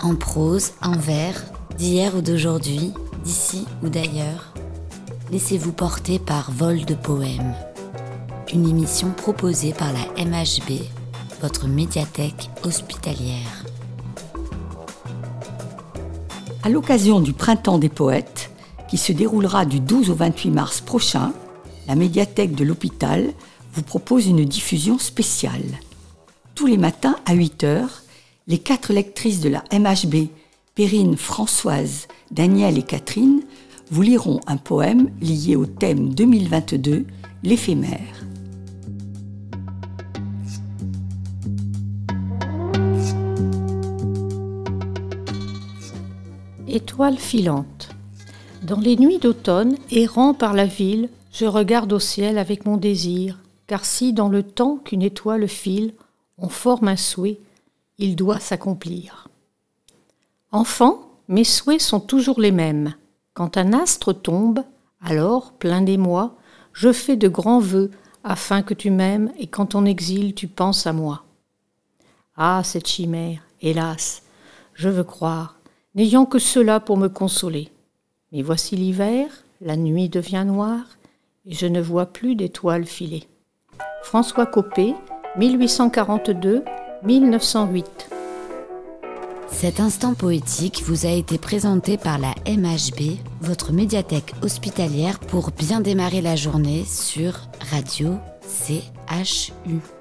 En prose, en vers, d'hier ou d'aujourd'hui, d'ici ou d'ailleurs, laissez-vous porter par Vol de Poèmes, une émission proposée par la MHB, votre médiathèque hospitalière. À l'occasion du Printemps des Poètes, qui se déroulera du 12 au 28 mars prochain, la médiathèque de l'hôpital vous propose une diffusion spéciale. Tous les matins à 8 h, les quatre lectrices de la MHB, Perrine, Françoise, Danielle et Catherine, vous liront un poème lié au thème 2022, l'éphémère. Étoile filante. Dans les nuits d'automne, errant par la ville, je regarde au ciel avec mon désir, car si dans le temps qu'une étoile file, on forme un souhait, il doit s'accomplir. Enfant, mes souhaits sont toujours les mêmes. Quand un astre tombe, alors, plein d'émoi, je fais de grands vœux afin que tu m'aimes et quand ton exil tu penses à moi. Ah, cette chimère, hélas, je veux croire, n'ayant que cela pour me consoler. Mais voici l'hiver, la nuit devient noire, et je ne vois plus d'étoiles filer. François Copé, 1842-1908. Cet instant poétique vous a été présenté par la MHB, votre médiathèque hospitalière, pour bien démarrer la journée sur Radio CHU.